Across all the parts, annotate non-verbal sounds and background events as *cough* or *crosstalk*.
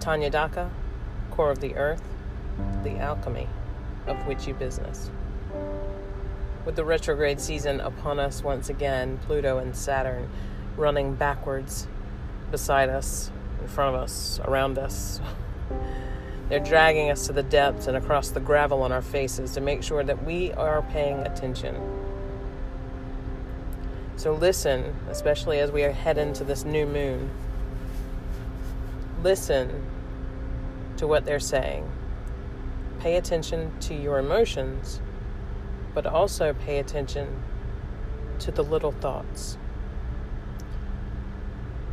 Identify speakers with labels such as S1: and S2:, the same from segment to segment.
S1: Tanya Daka, Core of the Earth, The Alchemy of Witchy Business. With the retrograde season upon us once again, Pluto and Saturn running backwards beside us, in front of us, around us. *laughs* They're dragging us to the depths and across the gravel on our faces to make sure that we are paying attention. So listen, especially as we head into this new moon. Listen to what they're saying. Pay attention to your emotions, but also pay attention to the little thoughts.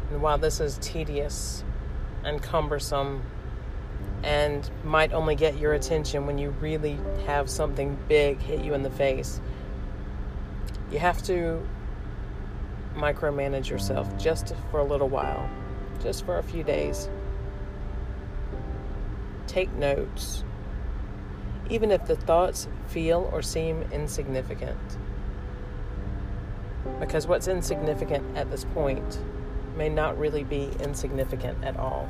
S1: And while this is tedious and cumbersome and might only get your attention when you really have something big hit you in the face, you have to micromanage yourself just for a little while, just for a few days. Take notes, even if the thoughts feel or seem insignificant. Because what's insignificant at this point may not really be insignificant at all.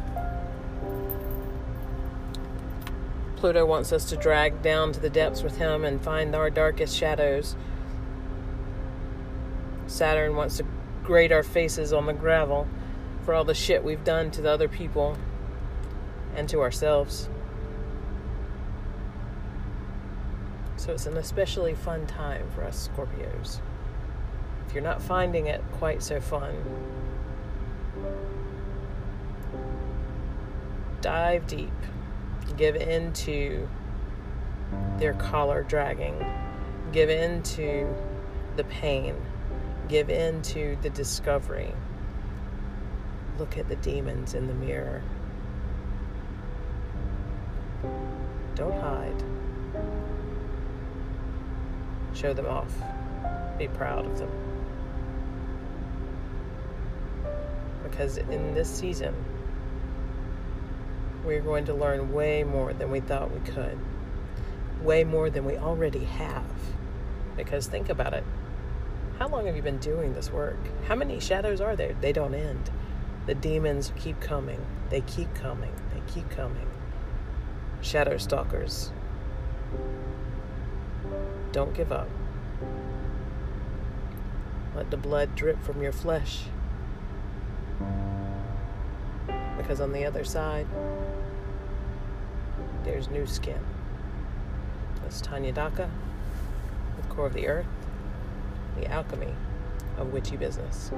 S1: Pluto wants us to drag down to the depths with him and find our darkest shadows. Saturn wants to grate our faces on the gravel for all the shit we've done to the other people and to ourselves. So it's an especially fun time for us Scorpios. If you're not finding it quite so fun, dive deep, give in to their collar dragging, give in to the pain, give in to the discovery. Look at the demons in the mirror. Don't hide. Show them off. Be proud of them. Because in this season, we're going to learn way more than we thought we could. Way more than we already have. Because think about it. How long have you been doing this work? How many shadows are there? They don't end. The demons keep coming. They keep coming. They keep coming. Shadow stalkers. Don't give up. Let the blood drip from your flesh. Because on the other side, there's new skin. That's Tanya Daka with Core of the Earth, the alchemy of witchy business.